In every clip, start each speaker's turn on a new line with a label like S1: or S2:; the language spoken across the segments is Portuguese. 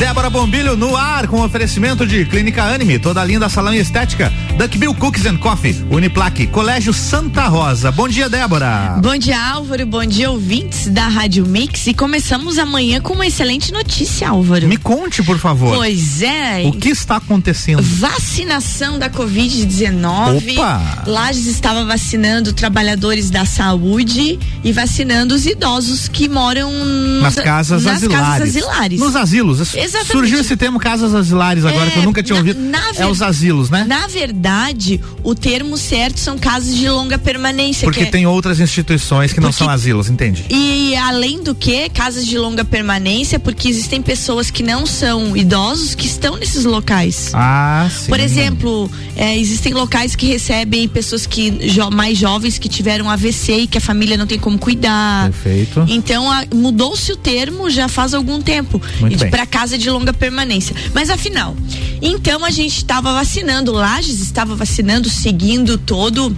S1: Débora Bombilho no ar com oferecimento de Clínica Anime, toda linda salão estética, Duckbill Cookies and Coffee, Uniplaque, Colégio Santa Rosa. Bom dia, Débora.
S2: Bom dia, Álvaro. Bom dia, ouvintes da Rádio Mix. E começamos amanhã com uma excelente notícia, Álvaro.
S1: Me conte, por favor.
S2: Pois é.
S1: O que está acontecendo?
S2: Vacinação da Covid-19.
S1: Opa!
S2: Lages estava vacinando trabalhadores da saúde e vacinando os idosos que moram
S1: nas casas
S2: nas
S1: asilares.
S2: Casas asilares.
S1: Nos asilos.
S2: Exatamente.
S1: Surgiu esse termo casas asilares agora
S2: É,
S1: que eu nunca tinha
S2: na-
S1: ouvido.
S2: na
S1: é
S2: ver-
S1: os asilos, né?
S2: Na verdade, o termo certo são casas de longa permanência.
S1: Porque
S2: que é-
S1: tem outras instituições que não
S2: Porque-
S1: são asilos, entende?
S2: E além do que, casas de longa permanência, porque existem pessoas que não são idosos que estão nesses locais.
S1: Ah, sim.
S2: Por exemplo, é, existem locais que recebem pessoas que jo- mais jovens que tiveram AVC e que a família não tem como cuidar.
S1: Perfeito.
S2: Então mudou-se o termo já faz algum tempo
S1: Muito bem.
S2: para casa de longa permanência. Mas afinal, então a gente estava vacinando, Lages estava vacinando, seguindo todo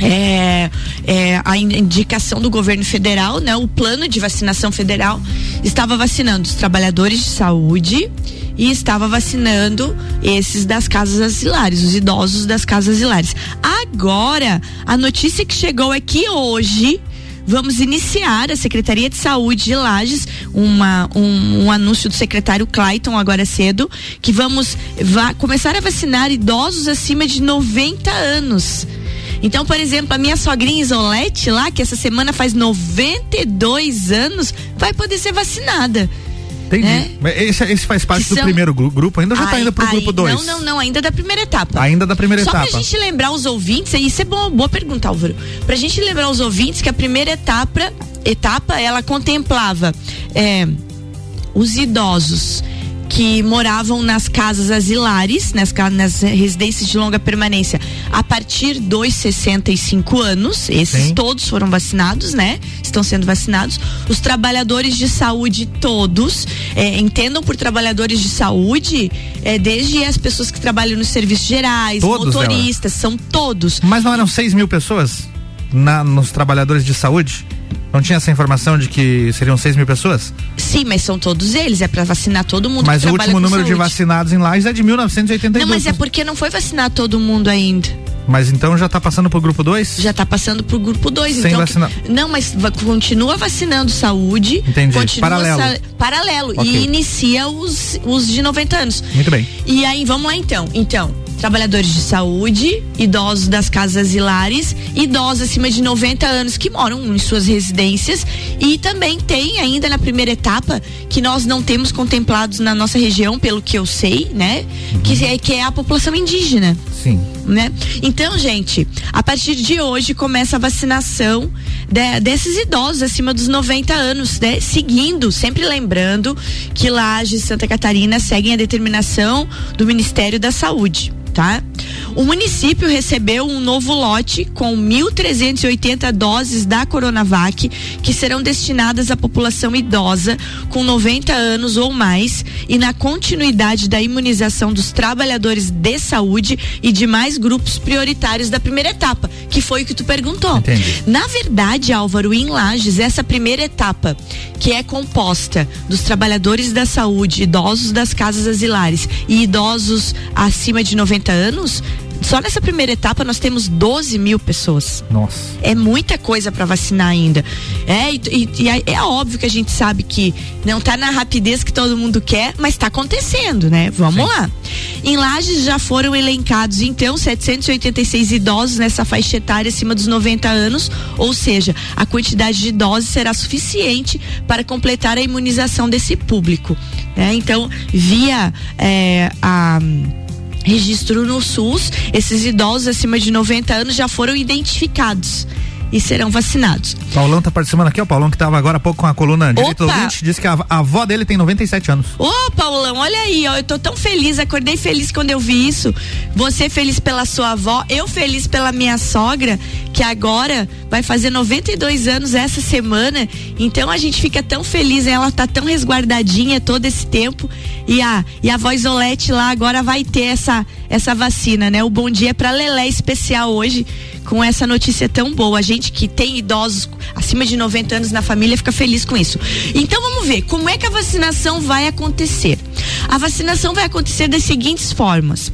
S2: é, é, a in- indicação do governo federal, né? O plano de vacinação federal estava vacinando os trabalhadores de saúde e estava vacinando esses das casas asilares, os idosos das casas asilares. Agora, a notícia que chegou é que hoje vamos iniciar a Secretaria de Saúde de Lages, uma, um, um anúncio do secretário Clayton agora cedo, que vamos va- começar a vacinar idosos acima de 90 anos. Então, por exemplo, a minha sogrinha Isolete lá, que essa semana faz 92 anos, vai poder ser vacinada.
S1: Entendi.
S2: né?
S1: Esse, esse faz parte
S2: Que
S1: do
S2: são-
S1: primeiro gru- grupo, ainda já está
S2: Ai,
S1: indo pro
S2: ai,
S1: grupo 2?
S2: Não, não, não, ainda da primeira etapa.
S1: Ainda da primeira
S2: Só
S1: etapa.
S2: pra gente lembrar os ouvintes, isso é bom, boa pergunta, Álvaro. Pra gente lembrar os ouvintes que a primeira etapa, etapa ela contemplava é, os idosos que moravam nas casas asilares, nas, nas residências de longa permanência, a partir dos 65 anos, esses
S1: Sim.
S2: todos foram vacinados, né? Estão sendo vacinados. Os trabalhadores de saúde todos, é, entendam por trabalhadores de saúde, é, desde as pessoas que trabalham nos serviços gerais,
S1: Todos,
S2: motoristas, são todos.
S1: Mas não eram 6 mil pessoas na, nos trabalhadores de saúde? Não tinha essa informação de que seriam 6 mil pessoas?
S2: Sim, mas são todos eles, é pra vacinar todo mundo
S1: Mas
S2: que
S1: o último número de
S2: saúde.
S1: vacinados em Lages é de 1982.
S2: Não, mas é porque não foi vacinar todo mundo ainda.
S1: Mas então já tá passando pro grupo 2?
S2: Já tá passando pro grupo 2,
S1: Sem
S2: então.
S1: vacinar.
S2: Não, mas va- continua vacinando saúde.
S1: Entendi.
S2: Continua
S1: Paralelo.
S2: sa- paralelo.
S1: Ok.
S2: E inicia os, os de 90 anos.
S1: Muito bem.
S2: E aí, vamos lá então. Então, trabalhadores de saúde, idosos das casas asilares, idosos acima de 90 anos que moram em suas residências e também tem ainda na primeira etapa que nós não temos contemplados na nossa região, pelo que eu sei, né? Que, é, que é a população indígena
S1: Sim.
S2: né? Então, gente, a partir de hoje começa a vacinação de- desses idosos acima dos 90 anos, né? Seguindo, sempre lembrando que Lages e Santa Catarina seguem a determinação do Ministério da Saúde. Tá? O município recebeu um novo lote com 1.380 doses da Coronavac que serão destinadas à população idosa com 90 anos ou mais e na continuidade da imunização dos trabalhadores de saúde e demais grupos prioritários da primeira etapa, que foi o que tu perguntou.
S1: Entendi.
S2: Na verdade, Álvaro, em Lages, essa primeira etapa, que é composta dos trabalhadores da saúde, idosos das casas asilares e idosos acima de 90 anos, só nessa primeira etapa nós temos 12 mil pessoas.
S1: Nossa.
S2: É muita coisa para vacinar ainda. É, e, e- é, é óbvio que a gente sabe que não tá na rapidez que todo mundo quer, mas tá acontecendo, né? Vamos lá. Em Lages já foram elencados, então, 786 idosos nessa faixa etária acima dos 90 anos, ou seja, a quantidade de doses será suficiente para completar a imunização desse público. né? Então, via é, a registro no SUS, esses idosos acima de 90 anos já foram identificados e serão vacinados.
S1: Paulão tá participando aqui, ó. Paulão que tava agora há pouco com a coluna direito ouvinte, disse que a, a avó dele tem 97 anos.
S2: Ô, Paulão, olha aí, ó, eu tô tão feliz, acordei feliz quando eu vi isso. Você feliz pela sua avó, eu feliz pela minha sogra, que agora vai fazer 92 anos essa semana. Então a gente fica tão feliz, ela tá tão resguardadinha todo esse tempo. E a, e a voz Olete lá agora vai ter essa, essa vacina, né? O bom dia é pra Lelé especial hoje, com essa notícia tão boa. A gente que tem idosos acima de 90 anos na família fica feliz com isso. Então vamos ver como é que a vacinação vai acontecer. A vacinação vai acontecer das seguintes formas: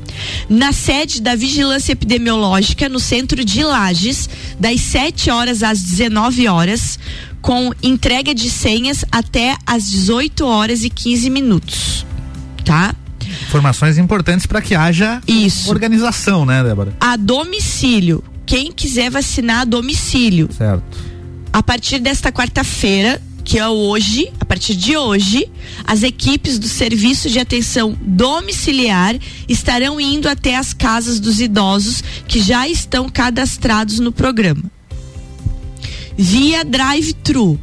S2: na sede da Vigilância Epidemiológica, no centro de Lages, das 7 horas às 19 horas, com entrega de senhas até às 18 horas e 15 minutos. Tá?
S1: Informações importantes para que haja
S2: Isso.
S1: organização, né, Débora?
S2: A domicílio. Quem quiser vacinar a domicílio.
S1: Certo.
S2: A partir desta quarta-feira, que é hoje, a partir de hoje, as equipes do Serviço de Atenção Domiciliar estarão indo até as casas dos idosos que já estão cadastrados no programa. Via drive-thru.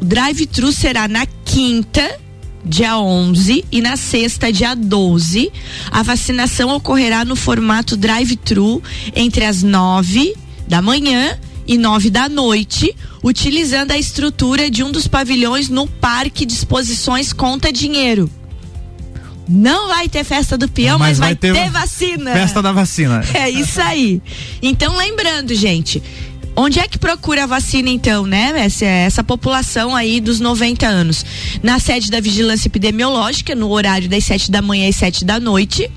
S2: O drive-thru será na quinta, dia 11, e na sexta, dia 12. A vacinação ocorrerá no formato drive-thru entre as nove da manhã e nove da noite, utilizando a estrutura de um dos pavilhões no Parque de Exposições Conta Dinheiro. Não vai ter festa do peão, mas,
S1: Mas
S2: vai,
S1: vai ter
S2: ter,
S1: va-
S2: vacina.
S1: Festa da vacina.
S2: É isso aí. Então, lembrando, gente, onde é que procura a vacina, então, né? Essa, essa população aí dos 90 anos. Na sede da Vigilância Epidemiológica, no horário das 7 da manhã às 7 da noite.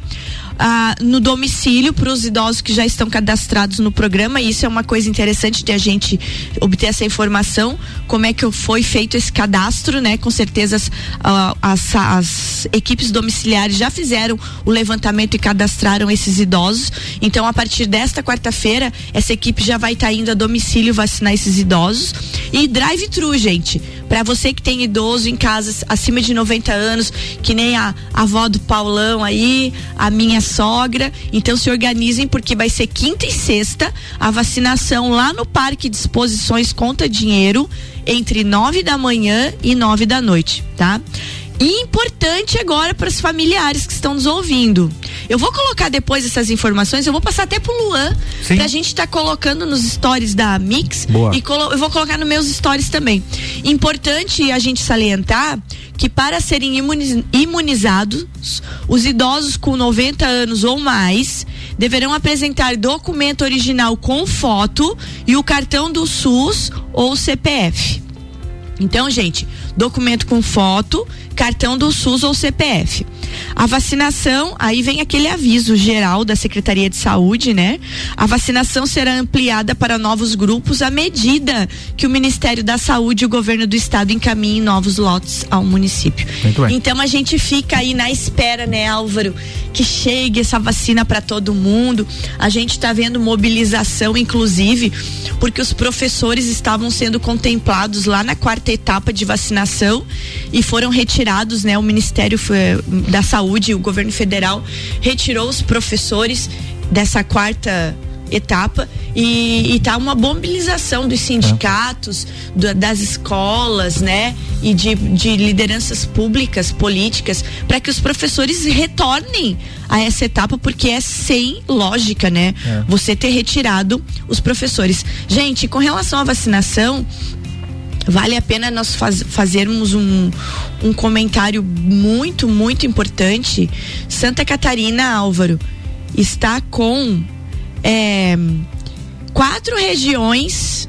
S2: Ah, no domicílio para os idosos que já estão cadastrados no programa. E isso é uma coisa interessante de a gente obter essa informação, como é que foi feito esse cadastro, né? Com certeza as, ah, as, as equipes domiciliares já fizeram o levantamento e cadastraram esses idosos. Então, a partir desta quarta-feira, essa equipe já vai estar indo a domicílio vacinar esses idosos. E drive-thru, gente. Para você que tem idoso em casa acima de 90 anos, que nem a, a avó do Paulão aí, a minha sogra. Então se organizem porque vai ser quinta e sexta a vacinação lá no Parque de Exposições Conta Dinheiro entre nove da manhã e nove da noite, tá? E importante agora para os familiares que estão nos ouvindo. Eu vou colocar depois essas informações, eu vou passar até pro Luan,
S1: Sim.
S2: pra gente estar colocando nos stories da Mix
S1: Boa.
S2: e eu vou colocar nos meus stories também. Importante a gente salientar que para serem imuniz- imunizados, os idosos com 90 anos ou mais deverão apresentar documento original com foto e o cartão do SUS ou CPF. Então, gente, documento com foto, cartão do SUS ou CPF. A vacinação, aí vem aquele aviso geral da Secretaria de Saúde, né? A vacinação será ampliada para novos grupos à medida que o Ministério da Saúde e o governo do estado encaminhem novos lotes ao município.
S1: Muito bem.
S2: Então a gente fica aí na espera, né, Álvaro, que chegue essa vacina para todo mundo. A gente está vendo mobilização, inclusive, porque os professores estavam sendo contemplados lá na quarta etapa de vacinação e foram retirados, né? O Ministério da Saúde, o governo federal retirou os professores dessa quarta etapa e, e tá uma mobilização dos sindicatos, do- das escolas, né? E de, de lideranças públicas, políticas, para que os professores retornem a essa etapa, porque é sem lógica, né?
S1: É.
S2: Você ter retirado os professores. Gente, com relação à vacinação, vale a pena nós faz- fazermos um, um comentário muito, muito importante. Santa Catarina, Álvaro, está com é, quatro regiões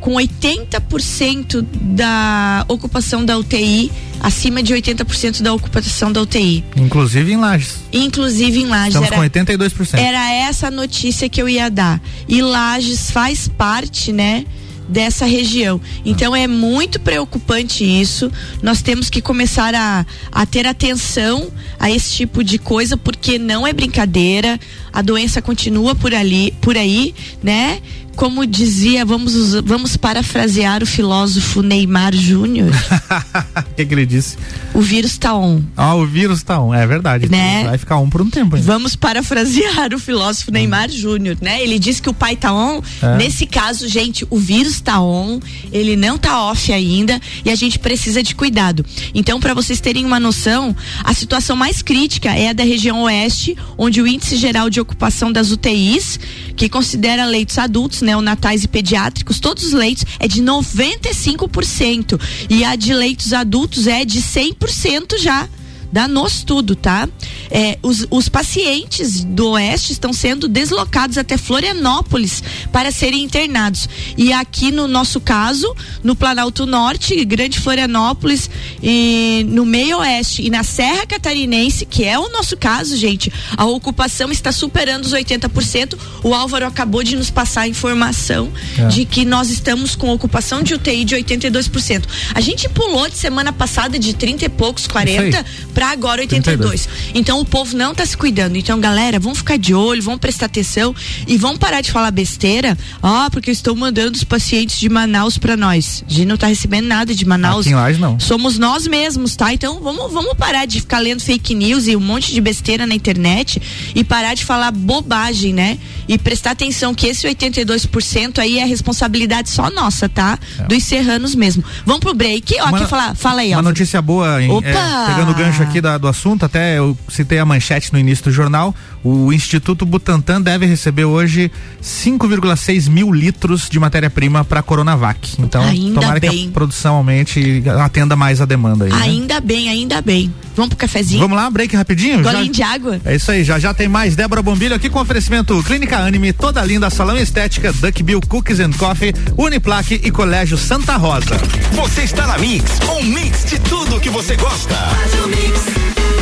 S2: com 80% da ocupação da UTI, acima de 80% da ocupação da UTI.
S1: Inclusive em Lages.
S2: Inclusive em Lages.
S1: Estamos
S2: Era,
S1: com 82%.
S2: era essa a notícia que eu ia dar. E Lages faz parte, né? Dessa região. Então é muito preocupante isso. Nós temos que começar a, a ter atenção a esse tipo de coisa, porque não é brincadeira. A doença continua por ali, por aí, né? Como dizia, vamos, vamos parafrasear o filósofo Neymar Júnior.
S1: O que, que ele disse?
S2: o vírus tá on.
S1: Ah, o vírus tá um. É verdade.
S2: Né?
S1: Vai ficar um por um tempo ainda.
S2: Vamos parafrasear o filósofo Neymar Júnior, né? Ele diz que o pai tá on.
S1: É.
S2: Nesse caso, gente, o vírus tá on, ele não tá off ainda e a gente precisa de cuidado. Então, para vocês terem uma noção, a situação mais crítica é a da região oeste, onde o índice geral de ocupação das UTIs, que considera leitos adultos, neonatais e pediátricos, todos os leitos, é de 95%. E a de leitos adultos é de 100% já. Dá-nos tudo, tá? é, os, os pacientes do Oeste estão sendo deslocados até Florianópolis para serem internados. E aqui no nosso caso, no Planalto Norte, Grande Florianópolis, e no meio Oeste e na Serra Catarinense, que é o nosso caso, gente, a ocupação está superando os 80%. O Álvaro acabou de nos passar a informação é. de que nós estamos com ocupação de UTI de 82%. A gente pulou de semana passada de 30 e poucos, 40 para agora 82. 32. Então o povo não está se cuidando. Então, galera, vamos ficar de olho, vamos prestar atenção e vamos parar de falar besteira. Ó, oh, porque estou mandando os pacientes de Manaus para nós. A gente não está recebendo nada de Manaus.
S1: Aqui em não.
S2: Somos nós mesmos, tá? Então vamos, vamos parar de ficar lendo fake news e um monte de besteira na internet e parar de falar bobagem, né? E prestar atenção que esse 82% aí é responsabilidade só nossa, tá? É. Dos serranos mesmo. Vamos pro break. Ó, aqui fala, fala aí, ó.
S1: Uma notícia boa, hein? Opa! É, pegando o gancho aqui da, do assunto, até eu citei a manchete no início do jornal. O Instituto Butantan deve receber hoje 5,6 mil litros de matéria-prima para Coronavac. Então, ainda tomara bem. que a produção aumente e atenda mais a demanda aí.
S2: Né? Ainda né? bem, ainda bem. Vamos pro cafezinho?
S1: Vamos lá, break rapidinho?
S2: Golinho já... de água.
S1: É isso aí, já já tem mais. Débora Bombilho aqui com oferecimento Clínica Anime, toda linda, salão estética, Duck Bill Cookies and Coffee, Uniplaque e Colégio Santa Rosa.
S3: Você está na Mix, um mix de tudo que você gosta. Faz o mix.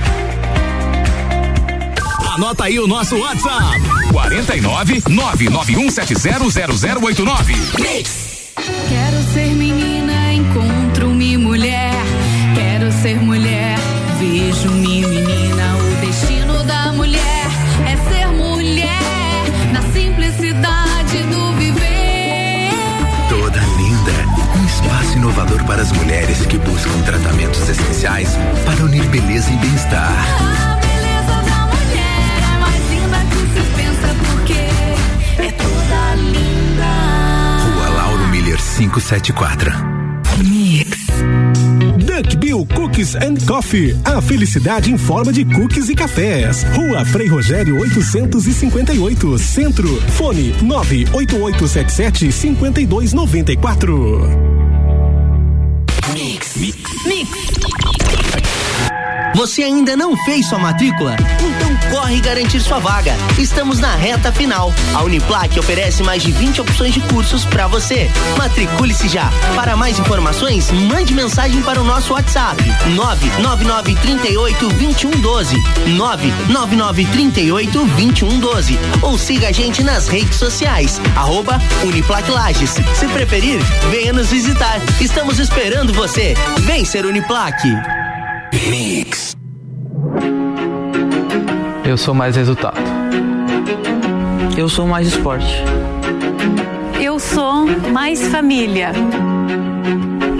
S3: Anota aí o nosso WhatsApp: 49 991700089.
S4: Quero ser menina, encontro-me mulher. Quero ser mulher, vejo-me menina. O destino da mulher é ser mulher na simplicidade do viver.
S3: Toda linda, um espaço inovador para as mulheres que buscam tratamentos essenciais para unir beleza e bem-estar. 574. Mix.
S5: Duck Bill Cookies and Coffee. A felicidade em forma de cookies e cafés. Rua Frei Rogério 858, Centro. Fone 98877 5294.
S3: Mix. Mix. Mix. Você ainda não fez sua matrícula? Corre garantir sua vaga. Estamos na reta final. A Uniplac oferece mais de 20 opções de cursos para você. Matricule-se já. Para mais informações, mande mensagem para o nosso WhatsApp: 999382112. 999382112. Ou siga a gente nas redes sociais. Arroba Uniplac Lages. Se preferir, venha nos visitar. Estamos esperando você. Vem ser Uniplac.
S6: Mix. Eu sou mais resultado.
S7: Eu sou mais esporte.
S8: Eu sou mais família.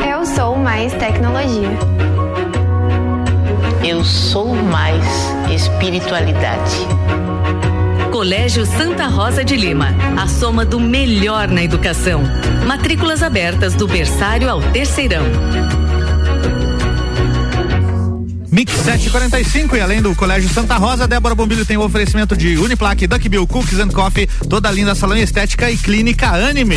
S9: Eu sou mais tecnologia.
S10: Eu sou mais espiritualidade.
S11: Colégio Santa Rosa de Lima, a soma do melhor na educação. Matrículas abertas do berçário ao terceirão.
S1: Mix 745 e além do Colégio Santa Rosa, Débora Bombilho tem o oferecimento de Uniplaque, Duck Bill Cookies and Coffee, toda linda salão estética e clínica Anime.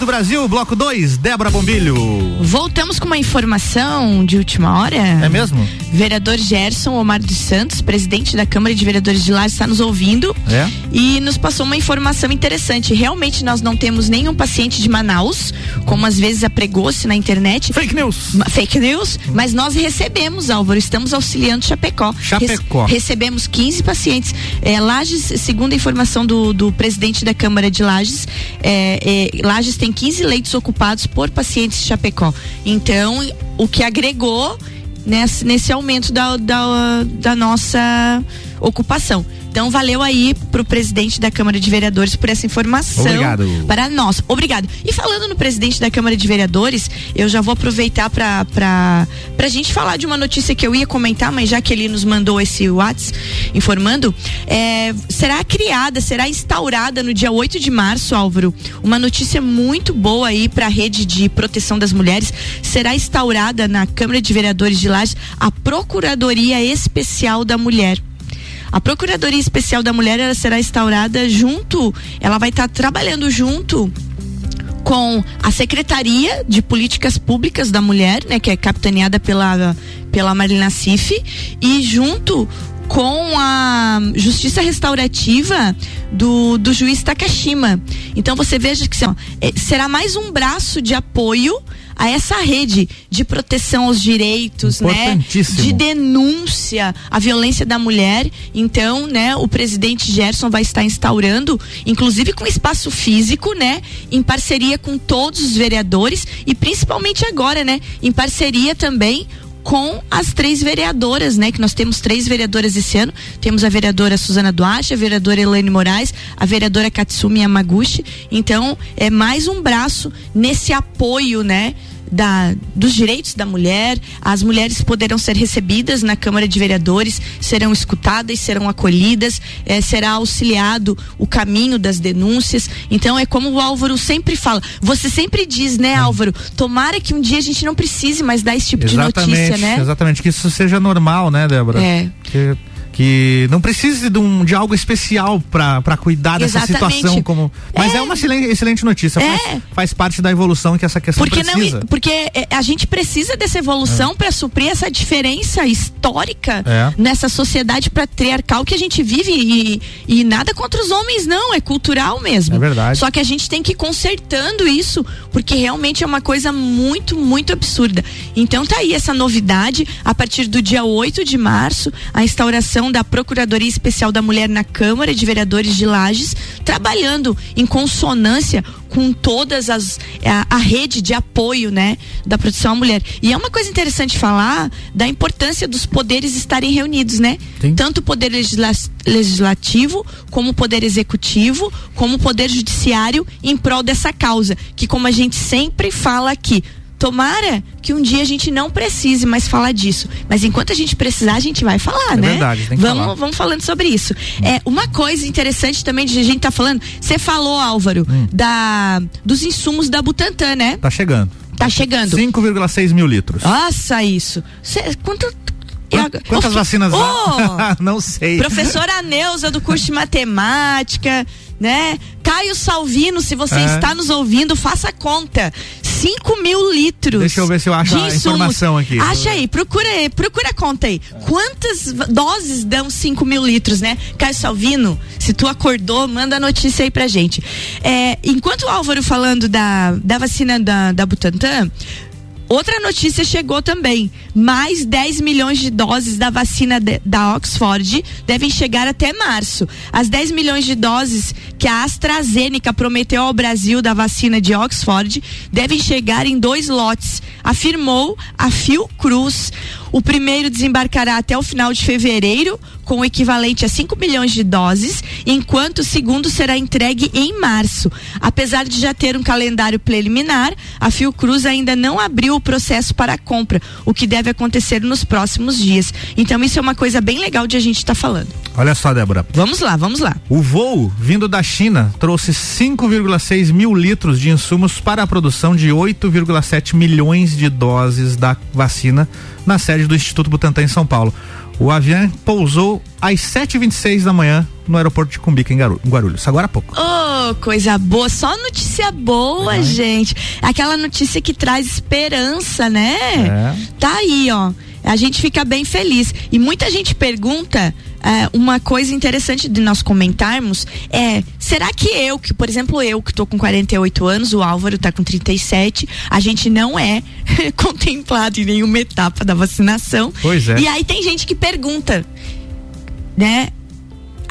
S1: Do Brasil, bloco 2, Débora Bombilho.
S2: Voltamos com uma informação de última hora.
S1: É mesmo?
S2: Vereador Gerson Omar dos Santos, presidente da Câmara de Vereadores de lá, está nos ouvindo
S1: é?
S2: e nos passou uma informação interessante. Realmente nós não temos nenhum paciente de Manaus, como às vezes apregou-se na internet.
S1: Fake news.
S2: Fake news, mas nós recebemos, Álvaro, estamos auxiliando Chapecó.
S1: Chapecó.
S2: recebemos 15 pacientes. É, Lages, segundo a informação do, do presidente da Câmara de Lages, é, é, Lages tem 15 leitos ocupados por pacientes de Chapecó. Então, o que agregou nesse, nesse aumento da, da, da nossa ocupação. Então valeu aí pro presidente da Câmara de Vereadores por essa informação.
S1: Obrigado.
S2: Para nós. Obrigado. E falando no presidente da Câmara de Vereadores, eu já vou aproveitar para para pra gente falar de uma notícia que eu ia comentar, mas já que ele nos mandou esse WhatsApp informando, é, será criada, será instaurada no dia 8 de março, Álvaro, uma notícia muito boa aí para a rede de proteção das mulheres. Será instaurada na Câmara de Vereadores de Lages a Procuradoria Especial da Mulher. A Procuradoria Especial da Mulher será instaurada junto, ela vai estar tá trabalhando junto com a Secretaria de Políticas Públicas da Mulher, né, que é capitaneada pela pela Marina Cif, e junto com a justiça restaurativa do, do juiz Takashima. Então você veja que ó, é, será mais um braço de apoio a essa rede de proteção aos direitos, né? De denúncia à violência da mulher. Então, né, o presidente Gerson vai estar instaurando, inclusive com espaço físico, né, em parceria com todos os vereadores e principalmente agora, né, em parceria também com as três vereadoras, né? Que nós temos três vereadoras esse ano. Temos a vereadora Suzana Duarte, a vereadora Elaine Moraes, a vereadora Katsumi Yamaguchi. Então, é mais um braço nesse apoio, né? Da, dos direitos da mulher, as mulheres poderão ser recebidas na Câmara de Vereadores, serão escutadas, serão acolhidas, eh, será auxiliado o caminho das denúncias. Então é como o Álvaro sempre fala. Você sempre diz, né, Álvaro? Tomara que um dia a gente não precise mais dar esse tipo
S1: exatamente,
S2: de notícia, né?
S1: Exatamente, que isso seja normal, né, Débora?
S2: É.
S1: que não precise de, um, de algo especial para cuidar dessa
S2: Exatamente.
S1: situação como mas é, é uma excelente, excelente notícia
S2: É.
S1: faz, faz parte da evolução que essa questão
S2: Porque
S1: precisa
S2: não, porque é, a gente precisa dessa evolução para suprir essa diferença histórica
S1: É.
S2: nessa sociedade patriarcal que a gente vive e, e nada contra os homens não, é cultural mesmo.
S1: É verdade.
S2: Só que a gente tem que ir consertando isso, porque realmente é uma coisa muito, muito absurda. Então tá aí essa novidade a partir do dia 8 de março, a instauração da Procuradoria Especial da Mulher na Câmara de Vereadores de Lages, trabalhando em consonância com todas as a, a rede de apoio, né, da proteção à mulher. E é uma coisa interessante falar da importância dos poderes estarem reunidos, né?
S1: Sim.
S2: Tanto o poder legisla legislativo, como o poder executivo, como o poder judiciário em prol dessa causa, que como a gente sempre fala aqui, Tomara que um dia a gente não precise mais falar disso. Mas enquanto a gente precisar, a gente vai falar,
S1: É
S2: né?
S1: verdade, tem que
S2: vamos,
S1: falar.
S2: vamos falando sobre isso. É, uma coisa interessante também de a gente tá falando, você falou, Álvaro,
S1: Hum.
S2: da dos insumos da Butantan, né?
S1: tá chegando
S2: Tá chegando.
S1: 5,6 mil litros
S2: Nossa, isso. Cê, quanto.
S1: Quantas vacinas lá? não sei
S2: Professora Neuza do curso de matemática, né? Caio Salvino, se você
S1: É.
S2: está nos ouvindo, faça conta. 5 mil litros.
S1: Deixa eu ver se eu acho a
S2: insumos.
S1: informação aqui.
S2: Acha aí, procura aí, procura a conta aí. Quantas doses dão 5 mil litros, né? Caio Salvino, se tu acordou, manda a notícia aí pra gente. É, enquanto o Álvaro falando da, da vacina da, da Butantan, Outra notícia chegou também. Mais 10 milhões de doses da vacina de- da Oxford devem chegar até março. As 10 milhões de doses que a AstraZeneca prometeu ao Brasil da vacina de Oxford devem chegar em dois lotes, afirmou a Fiocruz. O primeiro desembarcará até o final de fevereiro, com o equivalente a 5 milhões de doses, enquanto o segundo será entregue em março. Apesar de já ter um calendário preliminar, a Fiocruz ainda não abriu o processo para a compra, o que deve acontecer nos próximos dias. Então isso é uma coisa bem legal de a gente estar falando.
S1: olha só Débora
S2: Vamos lá, vamos lá.
S1: O voo vindo da China trouxe 5,6 mil litros de insumos para a produção de 8,7 milhões de doses da vacina na sede do Instituto Butantan em São Paulo. O avião pousou às 7h26 da manhã no aeroporto de Cumbica, em Guarulhos, agora há pouco.
S2: Oh, coisa boa, só notícia boa, gente. Aquela notícia que traz esperança, né?
S1: É.
S2: Tá aí, ó. A gente fica bem feliz. E muita gente pergunta. É, uma coisa interessante de nós comentarmos é: será que eu, que, por exemplo, eu que tô com 48 anos, o Álvaro tá com 37, a gente não é contemplado em nenhuma etapa da vacinação?
S1: Pois é.
S2: E aí tem gente que pergunta, né?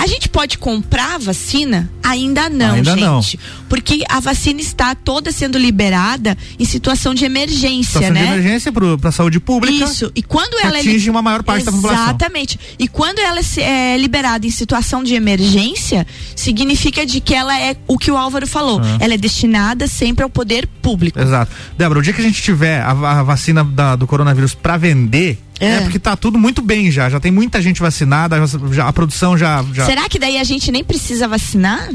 S2: A gente pode comprar a vacina? Ainda não,
S1: Ainda
S2: gente.
S1: não.
S2: Porque a vacina está toda sendo liberada em situação de emergência,
S1: Situação
S2: né?
S1: de emergência para a saúde pública.
S2: Isso. E quando ela é
S1: atinge
S2: li-
S1: uma maior parte da população.
S2: Exatamente. E quando ela é é liberada em situação de emergência, significa de que ela é o que o Álvaro falou. Ela é destinada sempre ao poder público.
S1: Exato. Débora, o dia que a gente tiver a, a vacina da- do coronavírus para vender, é.
S2: É.
S1: porque tá tudo muito bem já. Já tem muita gente vacinada, já- já, a produção já. já...
S2: Será que daí a gente nem precisa vacinar?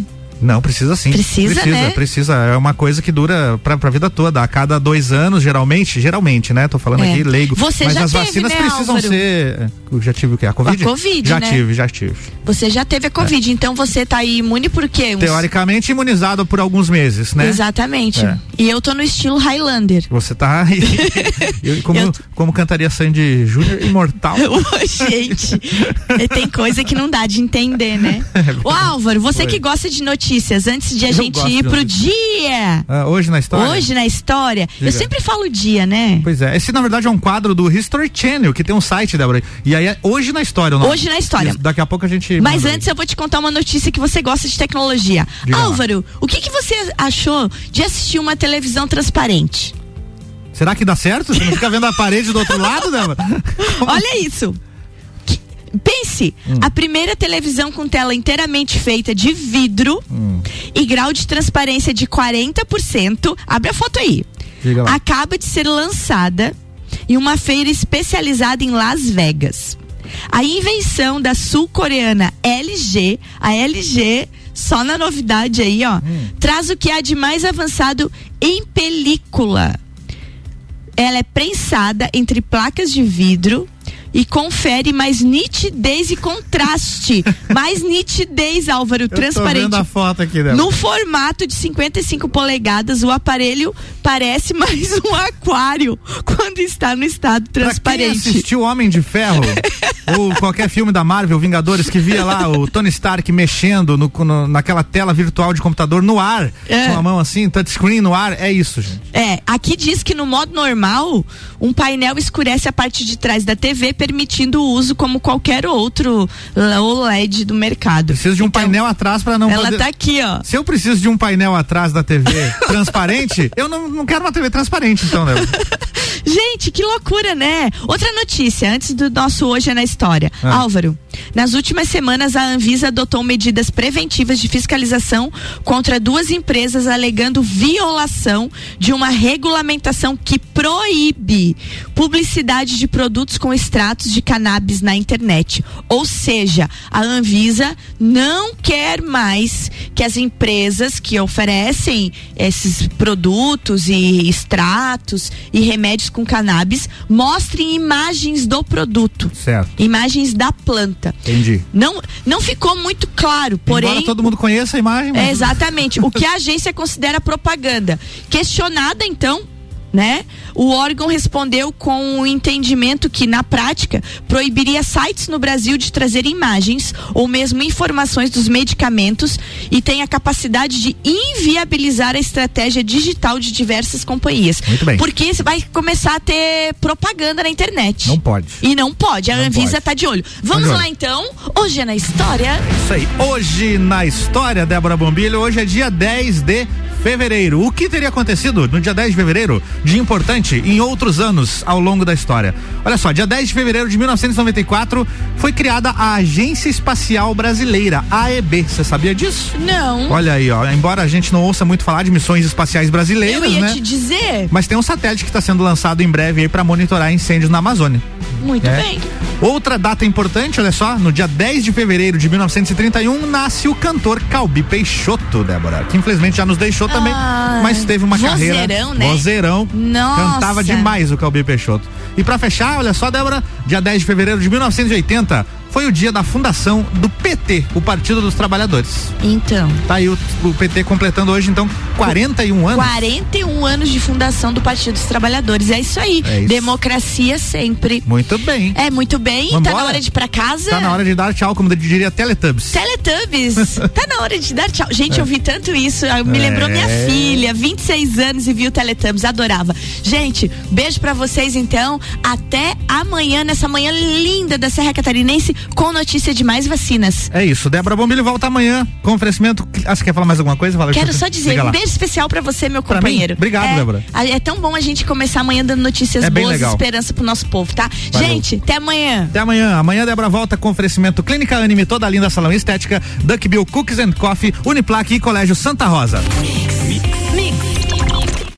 S1: Não, precisa sim.
S2: Precisa,
S1: precisa,
S2: né?
S1: precisa. É uma coisa que dura pra, pra vida toda. A cada dois anos, geralmente, geralmente, né? Tô falando
S2: É.
S1: aqui leigo.
S2: Você
S1: Mas
S2: já
S1: as
S2: teve,
S1: vacinas
S2: né,
S1: precisam
S2: Álvaro?
S1: ser. Eu já tive o quê? A Covid?
S2: A Covid,
S1: Já
S2: né?
S1: tive, já tive.
S2: Você já teve a Covid, então você tá aí imune por quê? Uns-
S1: Teoricamente imunizado por alguns meses, né?
S2: Exatamente.
S1: É.
S2: E eu tô no estilo Highlander.
S1: Você tá. Eu- como, como cantaria Sandy Júnior imortal?
S2: Gente, tem coisa que não dá de entender, né? Ô Álvaro, você
S1: Oi.
S2: que gosta de notícias, antes de a
S1: Eu
S2: gente ir pro
S1: notícias.
S2: dia.
S1: Ah, hoje na história?
S2: Hoje na história,
S1: Diga.
S2: eu sempre falo dia, né?
S1: Pois é, esse na verdade é um quadro do History Channel, que tem um site, Débora. E aí é hoje na história, o nome.
S2: Hoje na história.
S1: Isso, daqui a pouco a gente.
S2: Mas
S1: manda aí.
S2: antes eu vou te contar uma notícia que você gosta de tecnologia.
S1: Diga lá.
S2: Álvaro, o que, que você achou de assistir uma televisão transparente?
S1: Será que dá certo? Você não fica vendo a parede do outro lado, Débora?
S2: Olha isso. Pense,
S1: Hum.
S2: a primeira televisão com tela inteiramente feita de vidro
S1: Hum.
S2: e grau de transparência de 40%. Abre a foto aí. Acaba de ser lançada em uma feira especializada em Las Vegas. A invenção da sul-coreana LG, a LG, só na novidade aí, ó,
S1: Hum.
S2: traz o que há de mais avançado em película. Ela é prensada entre placas de vidro e confere mais nitidez e contraste. mais nitidez, Álvaro,
S1: Eu tô
S2: transparente.
S1: vendo a foto aqui, Débora.
S2: No formato de 55 polegadas, o aparelho parece mais um aquário quando está no estado
S1: Pra quem
S2: transparente.
S1: assistiu Homem de Ferro ou qualquer filme da Marvel, Vingadores, que via lá o Tony Stark mexendo no, no- naquela tela virtual de computador no ar,
S2: É.
S1: com a mão assim, touchscreen no ar, é isso, gente.
S2: É, aqui diz que no modo normal, um painel escurece a parte de trás da TV, permitindo o uso como qualquer outro OLED do mercado.
S1: Preciso de um painel atrás pra não
S2: Então, Ela
S1: poder...
S2: tá aqui, ó.
S1: Se eu preciso de um painel atrás da TV transparente, eu não, não quero uma TV transparente, então, Débora.
S2: Gente, que loucura, né? Outra notícia, antes do nosso Hoje é na História.
S1: Ah.
S2: Álvaro, nas últimas semanas a Anvisa adotou medidas preventivas de fiscalização contra duas empresas alegando violação de uma regulamentação que proíbe publicidade de produtos com de cannabis na internet. Ou seja, a Anvisa não quer mais que as empresas que oferecem esses produtos e extratos e remédios com cannabis mostrem imagens do produto,
S1: Certo,
S2: imagens da planta.
S1: entendi.
S2: Não, não ficou muito claro, porém.
S1: Embora todo mundo conheça a imagem, mas...
S2: É, exatamente. O que a agência considera propaganda. Questionada, então, né? O órgão respondeu com o entendimento que, na prática, proibiria sites no Brasil de trazer imagens ou mesmo informações dos medicamentos e tem a capacidade de inviabilizar a estratégia digital de diversas companhias.
S1: Muito bem.
S2: Porque você vai começar a ter propaganda na internet.
S1: Não pode.
S2: E não pode. A
S1: Não
S2: Anvisa
S1: pode.
S2: tá de olho. Vamos
S1: de olho.
S2: lá, então. Hoje é na história.
S1: Isso aí. Hoje na história, Débora Bombilho, hoje é dia 10 de fevereiro. O que teria acontecido no dia 10 de fevereiro de importante em outros anos ao longo da história? Olha só, dia 10 de fevereiro de 1994 foi criada a Agência Espacial Brasileira, AEB. Você sabia disso?
S2: Não.
S1: Olha aí, ó. Embora a gente não ouça muito falar de missões espaciais brasileiras,
S2: Eu ia
S1: né?
S2: te dizer.
S1: Mas tem um satélite que está sendo lançado em breve aí para monitorar incêndios na Amazônia.
S2: Muito
S1: É.
S2: bem.
S1: Outra data importante, olha só, no dia 10 de fevereiro de 1931 nasce o cantor Calbi Peixoto, Débora, que infelizmente já nos deixou também,
S2: Ai,
S1: mas teve uma carreira.
S2: vozeirão, né?
S1: Vozeirão.
S2: Nossa.
S1: Cantava demais o Calbi Peixoto. E pra fechar, olha só, Débora, dia 10 de fevereiro de 1980 foi o dia da fundação do PT, o Partido dos Trabalhadores.
S2: Então.
S1: Tá aí o, o PT completando hoje, então, 41 anos.
S2: 41 anos de fundação do Partido dos Trabalhadores. É isso aí.
S1: É isso.
S2: Democracia sempre.
S1: Muito bem.
S2: É muito bem. Tá
S1: Vambora?
S2: na hora de ir pra casa.
S1: Tá na hora de dar tchau, como diria Teletubbies.
S2: Teletubbies. tá na hora de dar tchau. Gente, eu vi tanto isso. Me
S1: É.
S2: lembrou minha filha, 26 anos e viu Teletubbies. Adorava. Gente, beijo pra vocês então. Até amanhã, nessa manhã linda da Serra Catarinense. Com notícia de mais vacinas.
S1: É isso. Débora Bombilho volta amanhã com oferecimento. Ah, você quer falar mais alguma coisa? Fala,
S2: Quero só dizer, um beijo especial para você, meu companheiro.
S1: Obrigado,
S2: é,
S1: Débora.
S2: É tão bom a gente começar amanhã dando notícias
S1: É
S2: boas,
S1: legal.
S2: esperança pro nosso povo, tá?
S1: Valeu.
S2: Gente, até amanhã.
S1: Até amanhã. Amanhã a Débora volta com oferecimento Clínica Anime, toda linda salão estética, Duck Bill Cookies and Coffee, Uniplaque e Colégio Santa Rosa.